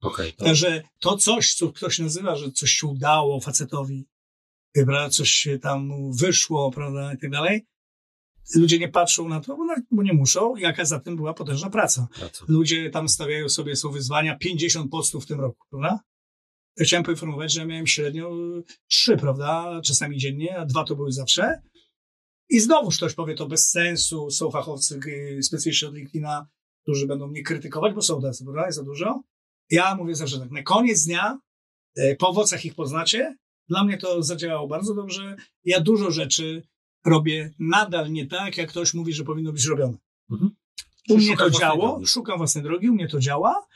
Okej. to- Także to coś, co ktoś nazywa, że coś się udało facetowi, prawda, coś się tam wyszło, prawda, i tak dalej, ludzie nie patrzą na to, bo, nie muszą, jaka za tym była potężna praca. praca. Ludzie tam stawiają sobie, są wyzwania, 50 postów w tym roku, prawda? Chciałem poinformować, że miałem średnio trzy, prawda, czasami dziennie, a dwa to były zawsze. I znowuż ktoś powie to bez sensu, są fachowcy, y, specjaliści od LinkedIna, którzy będą mnie krytykować, bo są tacy, prawda, jest za dużo. Ja mówię zawsze tak, na koniec dnia, e, po owocach ich poznacie. Dla mnie to zadziałało bardzo dobrze. Ja dużo rzeczy robię nadal nie tak, jak ktoś mówi, że powinno być robione. Mhm. U mnie to działo, drogi. szukam własnej drogi, u mnie to działa,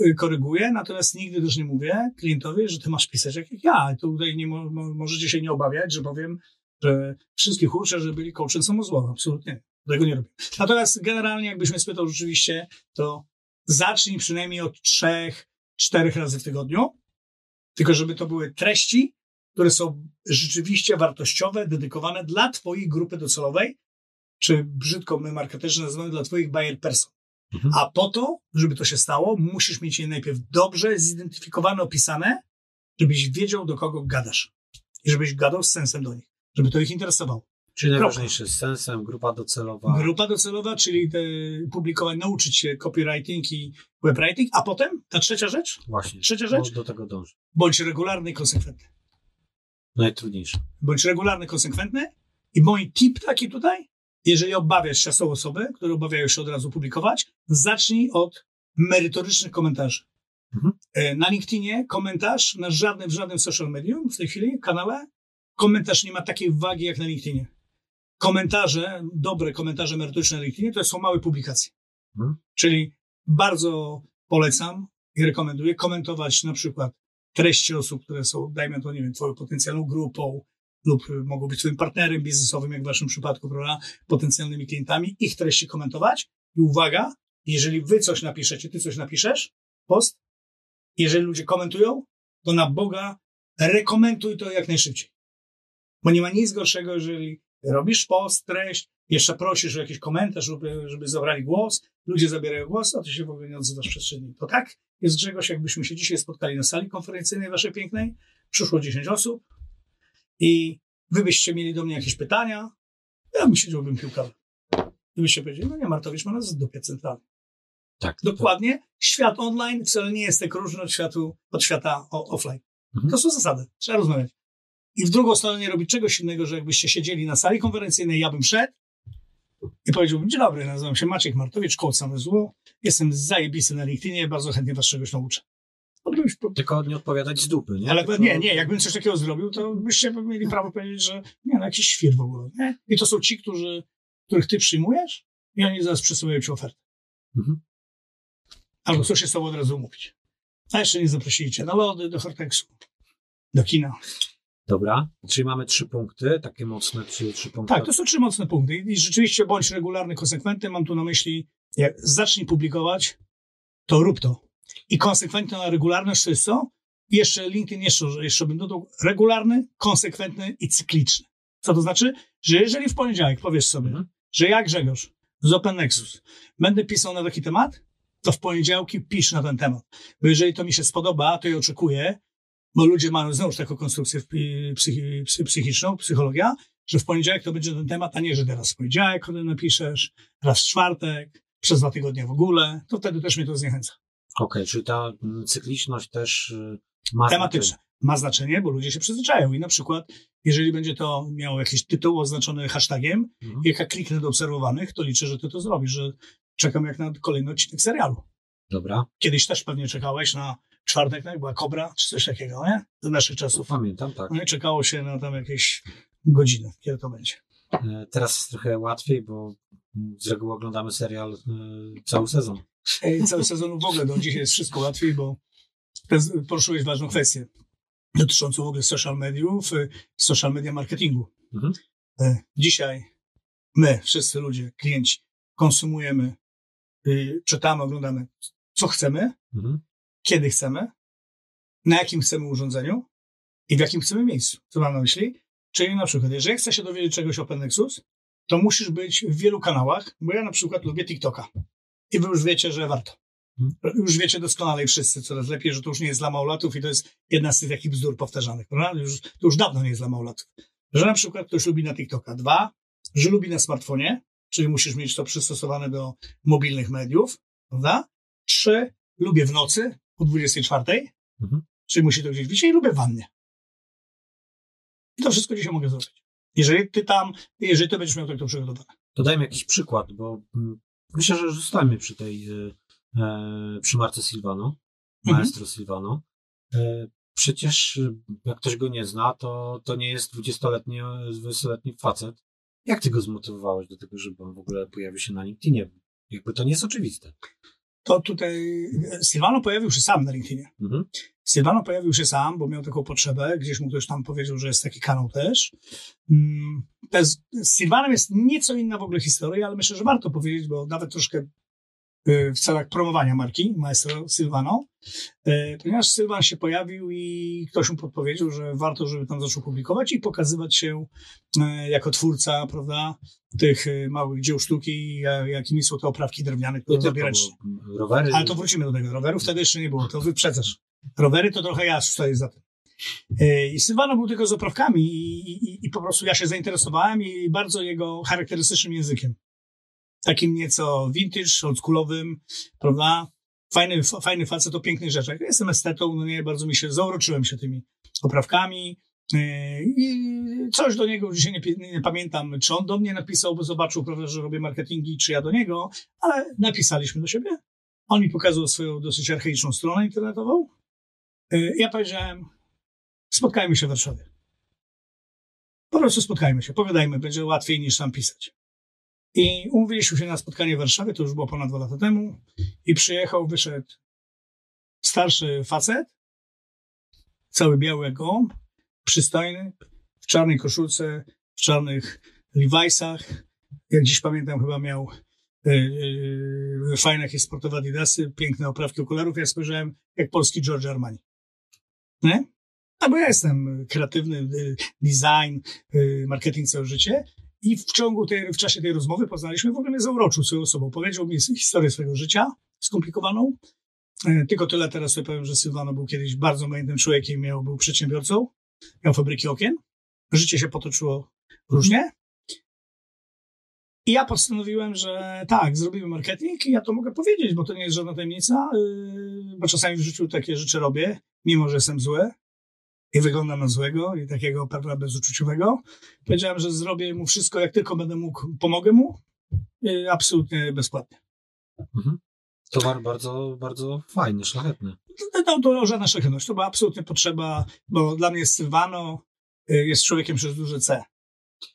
y, koryguję, natomiast nigdy też nie mówię klientowi, że ty masz pisać jak ja. Tutaj nie mo, mo, możecie się nie obawiać, że powiem, że wszystkich uczę, że byli coachem. Absolutnie. nie. Tego nie robię. Natomiast generalnie, jakbyś mnie spytał rzeczywiście, to zacznij przynajmniej od trzech, czterech razy w tygodniu, tylko żeby to były treści, które są rzeczywiście wartościowe, dedykowane dla twojej grupy docelowej, czy brzydko my marketerzy nazywamy dla twoich buyer person. Mhm. A po to, żeby to się stało, musisz mieć je najpierw dobrze zidentyfikowane, opisane, żebyś wiedział, do kogo gadasz. I żebyś gadał z sensem do nich, żeby to ich interesowało. Czyli najważniejsze z sensem, grupa docelowa. Grupa docelowa, czyli te publikować, nauczyć się copywriting i webwriting, a potem ta trzecia rzecz, Właśnie. Trzecia rzecz? No, Do tego dąży. bądź regularny i konsekwentny. Najtrudniejsze. Bądź regularny, konsekwentny i mój tip taki tutaj, jeżeli obawiasz się, są osoby, które obawiają się od razu publikować, zacznij od merytorycznych komentarzy. Mhm. E, Na LinkedInie komentarz, na żadnym, w żadnym social medium w tej chwili, kanale, komentarz nie ma takiej wagi jak na LinkedInie. Komentarze, dobre komentarze merytoryczne na LinkedInie to są małe publikacje. Mhm. Czyli bardzo polecam i rekomenduję komentować na przykład treści osób, które są, dajmy to, nie wiem, twoją potencjalną grupą lub mogą być twoim partnerem biznesowym, jak w waszym przypadku, prawda, potencjalnymi klientami, ich treści komentować i uwaga, jeżeli wy coś napiszecie, ty coś napiszesz, post, jeżeli ludzie komentują, to na Boga rekomenduj to jak najszybciej. Bo nie ma nic gorszego, jeżeli robisz post, treść, jeszcze prosisz o jakiś komentarz, żeby, żeby zabrali głos, ludzie zabierają głos, a ty się w ogóle nie odzywasz przestrzeni. To tak jest Grzegorz, jakbyśmy się dzisiaj spotkali na sali konferencyjnej waszej pięknej, przyszło 10 osób i wy byście mieli do mnie jakieś pytania, ja bym siedziałbym piłkarzem. I byście powiedzieli, no nie, Martowicz ma nas w dupie centralnie. Tak. Dokładnie. Świat online wcale nie jest tak różny od, światu, od świata offline. Mhm. To są zasady. Trzeba rozmawiać. I w drugą stronę nie robić czegoś innego, że jakbyście siedzieli na sali konferencyjnej, ja bym szedł i powiedziałbym, dzień dobry, nazywam się Maciek Martowicz, koło same zło. Jestem zajebisty na LinkedInie, bardzo chętnie was czegoś nauczę. Byś- Tylko nie odpowiadać z dupy, nie? ale Tylko... nie, nie, jakbym coś takiego zrobił, to byście mieli prawo powiedzieć, że nie, no jakiś świr w ogóle. Nie? I to są ci, którzy, których ty przyjmujesz i oni zaraz przesyłają ci ofertę. Mhm. Albo chcą się z tobą od razu umówić. A jeszcze nie zaprosili cię na lody, do Horteksu, do kina. Dobra, czyli mamy trzy punkty, takie mocne trzy, trzy punkty. Tak, to są trzy mocne punkty. I rzeczywiście bądź regularny, konsekwentny. Mam tu na myśli, jak zacznij publikować, to rób to. I konsekwentna regularność to jest co? Jeszcze LinkedIn jeszcze, jeszcze bym dodał regularny, konsekwentny i cykliczny. Co to znaczy? Że jeżeli w poniedziałek powiesz sobie, Mhm. że ja Grzegorz z Open Nexus będę pisał na taki temat, to w poniedziałki pisz na ten temat. Bo jeżeli to mi się spodoba, to ja oczekuję, bo ludzie mają znowuż taką konstrukcję psychi- psychi- psy- psychiczną, psychologia, że w poniedziałek to będzie ten temat, a nie, że teraz w poniedziałek o tym napiszesz, raz w czwartek, przez dwa tygodnie w ogóle, to wtedy też mnie to zniechęca. Okej, czyli ta mm, cykliczność też y, ma Tematyczne. znaczenie. Ma znaczenie, bo ludzie się przyzwyczajają i na przykład, jeżeli będzie to miało jakiś tytuł oznaczony hashtagiem, Mhm. jak ja kliknę do obserwowanych, to liczę, że ty to zrobisz, że czekam jak na kolejny odcinek serialu. Dobra, Kiedyś też pewnie czekałeś na czwartek, jak była Kobra, czy coś takiego, nie? Z naszych czasów. pamiętam, tak. No i czekało się na tam jakieś godziny, kiedy to będzie. E, Teraz jest trochę łatwiej, bo z reguły oglądamy serial y, cały sezon. Ej, Cały sezon w ogóle, do dzisiaj jest wszystko łatwiej, bo poruszyłeś ważną kwestię dotyczącą w ogóle social mediów, y, social media marketingu. Mhm. Y, Dzisiaj my, wszyscy ludzie, klienci, konsumujemy, y, czytamy, oglądamy, co chcemy, Mhm. kiedy chcemy, na jakim chcemy urządzeniu i w jakim chcemy miejscu. Co mam na myśli? Czyli na przykład, jeżeli chcesz się dowiedzieć czegoś o Nexus, to musisz być w wielu kanałach, bo ja na przykład lubię TikToka. I wy już wiecie, że warto. Już wiecie doskonale wszyscy coraz lepiej, że to już nie jest dla małolatów i to jest jedna z tych takich bzdur powtarzanych, prawda? Już, to już dawno nie jest dla małolatów. Że na przykład ktoś lubi na TikToka. Dwa, że lubi na smartfonie, czyli musisz mieć to przystosowane do mobilnych mediów, prawda? Trzy, lubię w nocy o 24, Mhm. czyli musi to gdzieś być i lubię w wannie. I to wszystko dzisiaj mogę zrobić. Jeżeli ty tam, jeżeli ty będziesz miał tak to przygotowane. To dajmy jakiś przykład, bo mm, myślę, że zostańmy przy tej, y, e, przy Marce Silvano, Mhm. maestro Silvano. E, Przecież y, jak ktoś go nie zna, to, to nie jest 20-letni, 20-letni facet. Jak ty go zmotywowałeś do tego, żeby on w ogóle pojawił się na LinkedInie? Jakby to nie jest oczywiste. To tutaj Silvano pojawił się sam na LinkedInie. Mhm. Sylwano pojawił się sam, bo miał taką potrzebę. Gdzieś mu ktoś tam powiedział, że jest taki kanał też. Mm, z Sylwanem jest nieco inna w ogóle historia, ale myślę, że warto powiedzieć, bo nawet troszkę w celach promowania marki Maestro Sylwano, y, ponieważ Sylwan się pojawił i ktoś mu podpowiedział, że warto, żeby tam zaczął publikować i pokazywać się y, jako twórca, prawda, tych y, małych dzieł sztuki, ja- jakimi są te oprawki drewniane, które zabierać. rowery. Ale to wrócimy do tego. Rowerów wtedy jeszcze nie było, to wyprzedzasz. Rowery to trochę ja stoję za tym. I Sylwano był tylko z oprawkami i, i, i po prostu ja się zainteresowałem i bardzo jego charakterystycznym językiem. Takim nieco vintage, oldschoolowym, prawda? Fajny, fajny facet o pięknych rzeczach. Ja jestem estetą, no nie, bardzo mi się, zauroczyłem się tymi oprawkami. Yy, I coś do niego dzisiaj nie, nie pamiętam, czy on do mnie napisał, bo zobaczył, prawda, że robię marketingi, czy ja do niego, ale napisaliśmy do siebie. On mi pokazał swoją dosyć archaiczną stronę internetową. Y, Ja powiedziałem, spotkajmy się w Warszawie. Po prostu spotkajmy się, pogadajmy, będzie łatwiej niż tam pisać. I umówiliśmy się na spotkanie w Warszawie, to już było ponad dwa lata temu. I przyjechał, wyszedł starszy facet, cały biały gołąb, przystojny, w czarnej koszulce, w czarnych Levi'sach. Jak dziś pamiętam, chyba miał yy, yy, fajne jakieś sportowe adidasy, piękne oprawki okularów. Ja spojrzałem jak polski George Armani. Nie? A bo ja jestem kreatywny, y, design, marketing całe życie. I w ciągu tej, w czasie tej rozmowy poznaliśmy, w ogóle mnie zauroczył swoją osobą. Powiedział mi historię swojego życia, skomplikowaną. E, tylko tyle teraz sobie powiem, że Sylwano był kiedyś bardzo majątnym człowiekiem, miał, był przedsiębiorcą, miał fabryki okien. Życie się potoczyło różnie. I ja postanowiłem, że tak, zrobimy marketing i ja to mogę powiedzieć, bo to nie jest żadna tajemnica, y, bo czasami w życiu takie rzeczy robię, mimo że jestem zły i wyglądam na złego i takiego prawda, bezuczuciowego. Powiedziałem, że zrobię mu wszystko, jak tylko będę mógł, pomogę mu, y, absolutnie bezpłatnie. Mhm. Towar bardzo, bardzo fajny, szlachetny. No to żadna szlachetność, to była absolutnie potrzeba, bo dla mnie Sylwano y, jest człowiekiem przez duże C.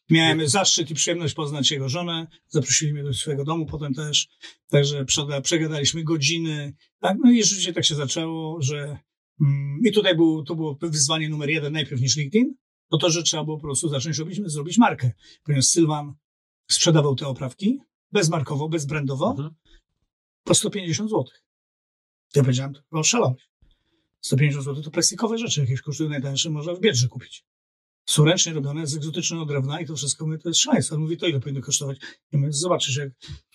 Miałem zaszczyt i przyjemność poznać jego żonę, zaprosili mnie do swojego domu potem też, także przegadaliśmy godziny, tak, no i rzeczywiście tak się zaczęło, że i tutaj był, to było wyzwanie numer jeden najpierw niż LinkedIn, to to, że trzeba było po prostu zacząć robić, zrobić markę, ponieważ Sylwan sprzedawał te oprawki bezmarkowo, bezbrandowo mhm. po 150 zł. Ja powiedziałem, to oszalałeś. 150 zł to plastikowe rzeczy jakieś kosztują najtańsze, można w Biedrze kupić są ręcznie robione z egzotycznego drewna i to wszystko mówię, to jest szaleństwo. On mówi, to ile powinno kosztować? I mówię, zobaczysz, jak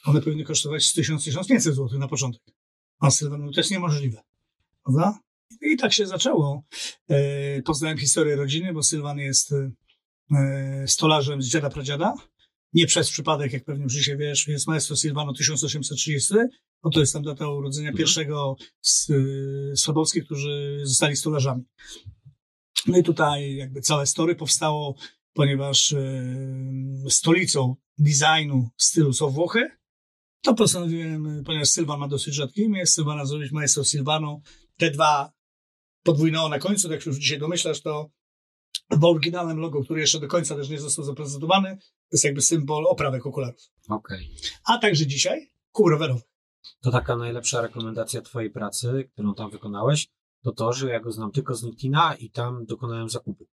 one powinny kosztować z 1000-1500 zł na początek. A Sylwan mówi, to jest niemożliwe. Prawda? I tak się zaczęło. E, poznałem historię rodziny, bo Sylwan jest e, stolarzem z dziada pradziada. Nie przez przypadek, jak pewnie już dzisiaj wiesz, jest maestro Sylwano 1830, no to jest tam data urodzenia mhm. pierwszego z, z którzy zostali stolarzami. No i tutaj jakby całe story powstało, ponieważ e, stolicą designu stylu są Włochy, to postanowiłem, ponieważ Sylwan ma dosyć rzadkie imię, Sylwana zrobić maestro Sylwano. Te dwa podwójne na końcu, tak jak już dzisiaj domyślasz, to w oryginalnym logo, który jeszcze do końca też nie został zaprezentowany, to jest jakby symbol oprawek okularów. Okej. Okay. A także dzisiaj kół rowerowy. To taka najlepsza rekomendacja twojej pracy, którą tam wykonałeś, to to, że ja go znam tylko z LinkedIna i tam dokonałem zakupu.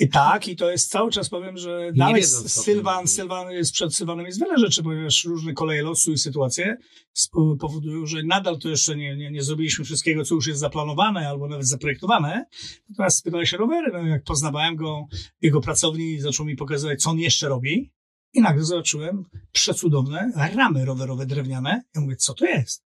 I tak, i to jest cały czas powiem, że dalej Sylwan, Sylwan jest przed Sylwanem jest wiele rzeczy, ponieważ różne koleje losu i sytuacje powodują, że nadal to jeszcze nie, nie, nie zrobiliśmy wszystkiego, co już jest zaplanowane albo nawet zaprojektowane. Natomiast spytałem się rowery, no jak poznawałem go, jego pracowni zaczął mi pokazywać, co on jeszcze robi. I nagle zobaczyłem przecudowne ramy rowerowe drewniane. Ja mówię, co to jest?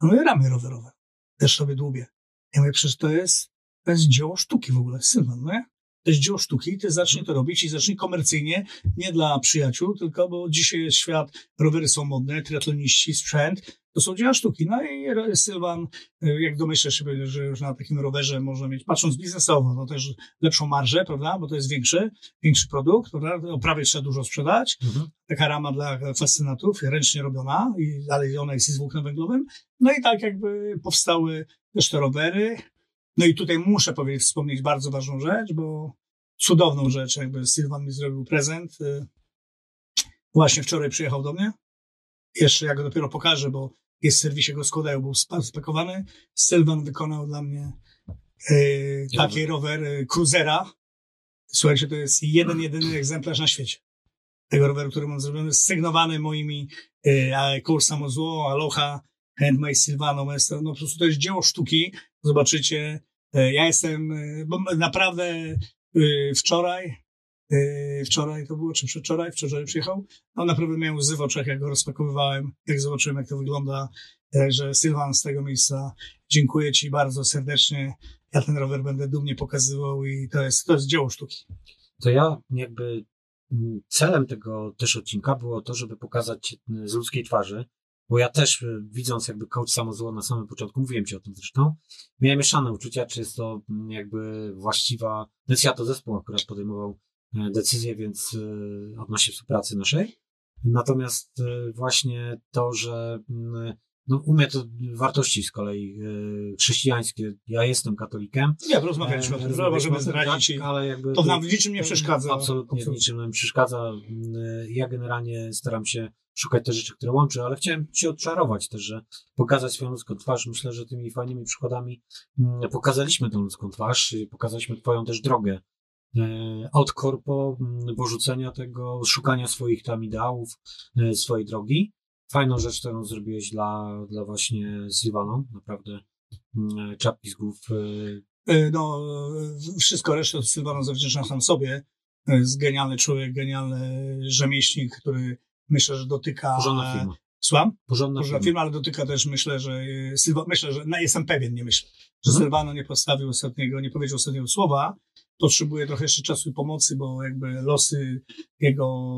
No mówię, ramy rowerowe. Też sobie dłubię. Ja mówię, przecież to jest, to jest dzieło sztuki w ogóle, Sylwan, no nie? To jest dzieło sztuki, ty zacznij to robić i zacznij komercyjnie, nie dla przyjaciół, tylko bo dzisiaj jest świat, rowery są modne, triatloniści, sprzęt, to są dzieła sztuki. No i Sylwan, jak domyślasz się, że już na takim rowerze można mieć, patrząc biznesowo, no też lepszą marżę, prawda, bo to jest większy, większy produkt, prawda, oprawie trzeba dużo sprzedać. Mhm. Taka rama dla fascynatów, ręcznie robiona, i, ale ona jest z włóknem węglowym. No i tak jakby powstały też te rowery. No i tutaj muszę powiedzieć, wspomnieć bardzo ważną rzecz, bo cudowną rzecz, jakby Sylwan mi zrobił prezent. Y, właśnie wczoraj przyjechał do mnie. Jeszcze ja go dopiero pokażę, bo jest w serwisie go składają, był spakowany. Sylwan wykonał dla mnie yy, taki rower yy, Cruisera. Słuchajcie, to jest jeden, jedyny egzemplarz na świecie. Tego roweru, który mam zrobiony, sygnowany moimi yy, Corsa Mozło, Aloha, Handmade Sylvano Maestro. No po prostu to jest dzieło sztuki. Zobaczycie. Yy, ja jestem, yy, bo naprawdę yy, wczoraj wczoraj to było, czy przedwczoraj, wczoraj przyjechał. No naprawdę miałem łzy w oczach, jak go rozpakowywałem, jak zobaczyłem, jak to wygląda. Także Sylwan z tego miejsca dziękuję Ci bardzo serdecznie. Ja ten rower będę dumnie pokazywał i to jest, to jest dzieło sztuki. To ja jakby mm, celem tego też odcinka było to, żeby pokazać z ludzkiej twarzy, bo ja też y, widząc jakby coach samozło na samym początku, mówiłem Ci o tym zresztą, miałem mieszane uczucia, czy jest to mm, jakby właściwa decyzja, to zespół akurat podejmował E, decyzje, więc e, odnośnie współpracy naszej. Natomiast e, właśnie to, że mm, no, u mnie to wartości z kolei e, chrześcijańskie. Ja jestem katolikiem. Nie, porozmawialiśmy o tym, że możemy zdradzić. Tak, ale jakby to nam w niczym nie przeszkadza. Absolutnie, absolutnie. niczym nam przeszkadza. Ja generalnie staram się szukać te rzeczy, które łączy, ale chciałem Ci odczarować też, że pokazać swoją ludzką twarz. Myślę, że tymi fajnymi przykładami pokazaliśmy tę ludzką twarz, pokazaliśmy Twoją też drogę e, od korpo, porzucenia tego, szukania swoich tam ideałów, e, swojej drogi fajną rzecz, którą zrobiłeś dla, dla właśnie Sylwaną, naprawdę mm, czapki z głów. Y, y, no, wszystko resztę od Sylwana zawdzięczam sam sobie. Jest genialny człowiek, genialny rzemieślnik, który myślę, że dotyka... Porządna firma. Słucham? Porządna, Porządna firma. firma, ale dotyka też, myślę, że y, Sylwa, myślę, że no, jestem pewien, nie myślę, że mhm. Sylwano nie postawił ostatniego, nie powiedział ostatniego słowa, potrzebuje trochę jeszcze czasu i pomocy, bo jakby losy jego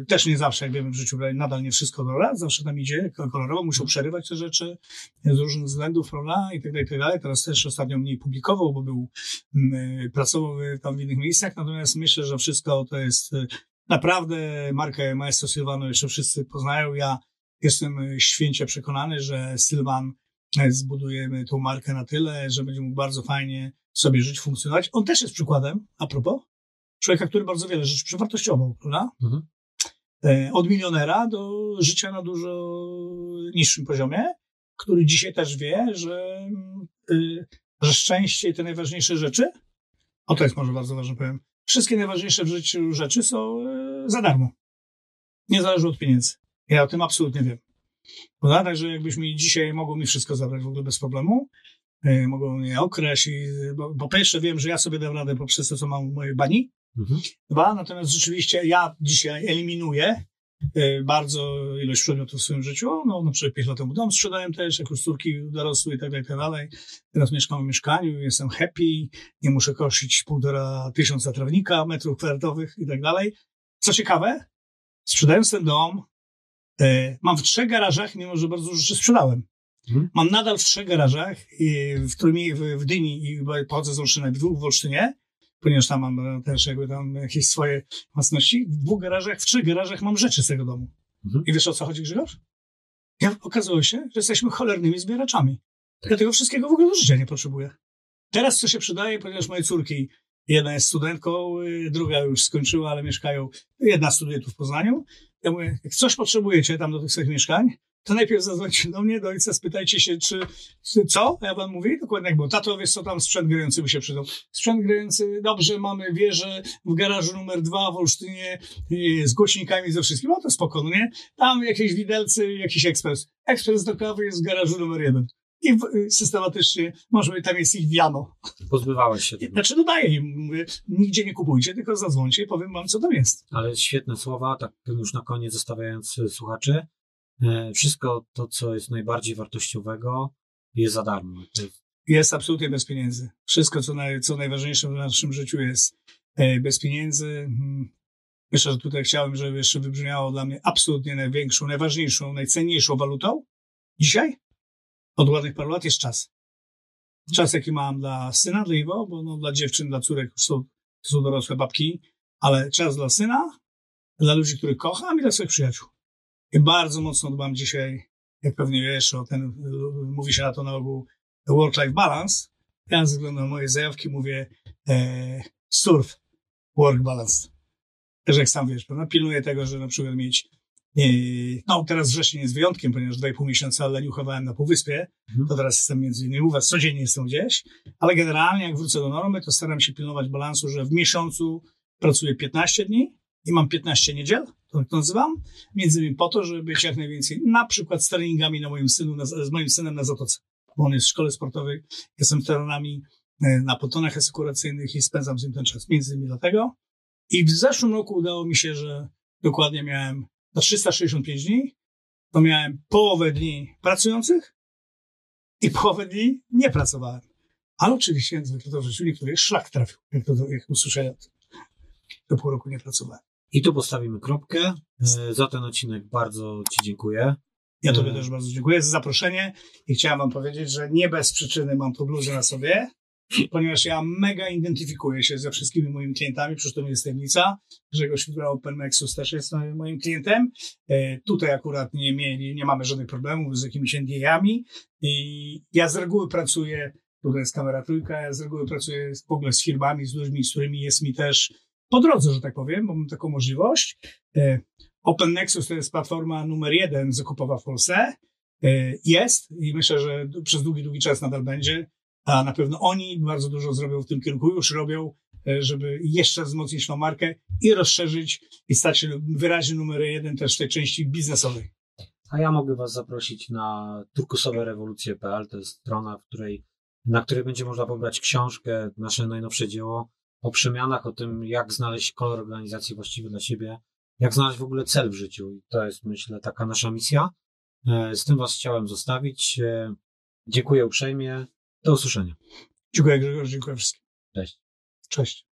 e, też nie zawsze, jak wiemy w życiu, nadal nie wszystko dobra, zawsze tam idzie kolorowo, musiał przerywać te rzeczy z różnych względów, prawda, i tak dalej, i tak dalej. Teraz też ostatnio mniej publikował, bo był, e, pracował tam w innych miejscach, natomiast myślę, że wszystko to jest e, naprawdę markę Maestro Sylwano jeszcze wszyscy poznają. Ja jestem święcie przekonany, że Sylwan zbudujemy tą markę na tyle, że będzie mógł bardzo fajnie sobie żyć, funkcjonować. On też jest przykładem, a propos, człowieka, który bardzo wiele rzeczy przewartościował, prawda? Mhm. E, od milionera do życia na dużo niższym poziomie, który dzisiaj też wie, że, y, że szczęście i te najważniejsze rzeczy, o to jest może bardzo ważne, powiem, wszystkie najważniejsze w życiu rzeczy są y, za darmo. Nie zależy od pieniędzy. Ja o tym absolutnie wiem. Prawda? Także jakbyś mi dzisiaj mogło mi wszystko zabrać w ogóle bez problemu, E, mogą mnie okraść, bo, bo po pierwsze wiem, że ja sobie dam radę poprzez to, co mam w mojej bani. Mhm. Dwa, natomiast rzeczywiście ja dzisiaj eliminuję e, bardzo ilość przedmiotów w swoim życiu. No, na przykład 5 lat temu dom sprzedałem też, jak już córki dorosły i tak dalej, i tak dalej. Teraz mieszkam w mieszkaniu, jestem happy, nie muszę kosić półtora tysiąca trawnika, metrów kwadratowych i tak dalej. Co ciekawe, sprzedając ten dom, e, mam w trzech garażach, mimo że bardzo dużo rzeczy sprzedałem. Mhm. Mam nadal w trzech garażach, w, którymi, w, w Dyni i pochodzę z Olsztyna, w dwóch w Olsztynie, ponieważ tam mam e, też jakby tam jakieś swoje własności. W dwóch garażach, w trzech garażach mam rzeczy z tego domu. Mhm. I wiesz o co chodzi, Grzegorz? Ja, okazało się, że jesteśmy cholernymi zbieraczami. Tak. Ja tego wszystkiego w ogóle do życia nie potrzebuję. Teraz co się przydaje, ponieważ moje córki, jedna jest studentką, y, druga już skończyła, ale mieszkają, jedna studiuje tu w Poznaniu. Ja mówię, jak coś potrzebujecie tam do tych swoich mieszkań, to najpierw zadzwońcie do mnie, do ojca, spytajcie się, czy, czy co? A ja wam mówię, dokładnie jak było. Tato, wiesz co, tam sprzęt grający by się przydał. Sprzęt grający, dobrze, mamy wieżę w garażu numer dwa w Olsztynie y, z głośnikami, ze wszystkim. No to spokojnie, nie? Tam jakieś widelcy, jakiś ekspres. Ekspres do kawy jest w garażu numer jeden. I y, systematycznie, może tam jest ich wiano. Pozbywałeś się tego. Znaczy, dodaję im, mówię, nigdzie nie kupujcie, tylko zadzwońcie i powiem wam, co tam jest. Ale świetne słowa, tak już na koniec zostawiając y, słuchaczy. E, wszystko to, co jest najbardziej wartościowego, jest za darmo. Jest, absolutnie bez pieniędzy. Wszystko, co, naj, co najważniejsze w naszym życiu, jest e, bez pieniędzy. Hmm. Myślę, że tutaj chciałem, żeby jeszcze wybrzmiało dla mnie absolutnie największą, najważniejszą, najcenniejszą walutą dzisiaj, od ładnych paru lat, jest czas. Czas, jaki mam dla syna, dla Iwo, bo no, dla dziewczyn, dla córek są, są dorosłe babki, ale czas dla syna, dla ludzi, których kocham i dla swoich przyjaciół. I bardzo mocno dbam dzisiaj, jak pewnie wiesz, o ten, mówi się na to na ogół work-life balance. Ja ze względu na moje zajawki mówię e, surf work balance. Też jak sam wiesz, prawda? Pilnuję tego, że na przykład mieć e, no teraz wrzesień jest wyjątkiem, ponieważ 2,5 miesiąca leniuchowałem na Półwyspie, mhm. to teraz jestem między innymi u was, codziennie jestem gdzieś, ale generalnie jak wrócę do normy, to staram się pilnować balansu, że w miesiącu pracuję 15 dni i mam 15 niedziel, to tak nazywam, między innymi po to, żeby być jak najwięcej, na przykład z treningami na moim synu, na, z moim synem na Zatoce, bo on jest w szkole sportowej, jestem terenami e, na potonach asekuracyjnych i spędzam z nim ten czas, między innymi dlatego. I w zeszłym roku udało mi się, że dokładnie miałem na 365 dni, to miałem połowę dni pracujących i połowę dni nie pracowałem. Ale oczywiście, jak zwykle to w życiu niektórych szlak trafił, jak to jak usłyszałem. Do pół roku nie pracowałem. I tu postawimy kropkę. E, za ten odcinek bardzo Ci dziękuję. Ja Tobie e, też bardzo dziękuję za zaproszenie i chciałem Wam powiedzieć, że nie bez przyczyny mam to bluzę na sobie. ponieważ ja mega identyfikuję się ze wszystkimi moimi klientami, przecież to nie jest tajemnica. Grzegorz Fibra OpenMexus też jest moim klientem. E, tutaj akurat nie mieli, nie mamy żadnych problemów z jakimiś NDA-ami i ja z reguły pracuję, tutaj jest kamera trójka, ja z reguły pracuję w ogóle z firmami, z ludźmi, z którymi jest mi też po drodze, że tak powiem, bo mam taką możliwość. E, Open Nexus to jest platforma numer jeden zakupowa w Polsce. E, jest i myślę, że przez długi, długi czas nadal będzie, a na pewno oni bardzo dużo zrobią w tym kierunku, już robią, e, żeby jeszcze wzmocnić tą markę i rozszerzyć i stać się wyraźnie numer jeden też w tej części biznesowej. A ja mogę Was zaprosić na turkusowerewolucje.pl. To jest strona, w której, na której będzie można pobrać książkę, nasze najnowsze dzieło o przemianach, o tym, jak znaleźć kolor organizacji właściwy dla siebie, jak znaleźć w ogóle cel w życiu. I to jest, myślę, taka nasza misja. E, z tym Was chciałem zostawić. E, dziękuję uprzejmie. Do usłyszenia. Dziękuję Grzegorz, dziękuję wszystkim. Cześć. Cześć.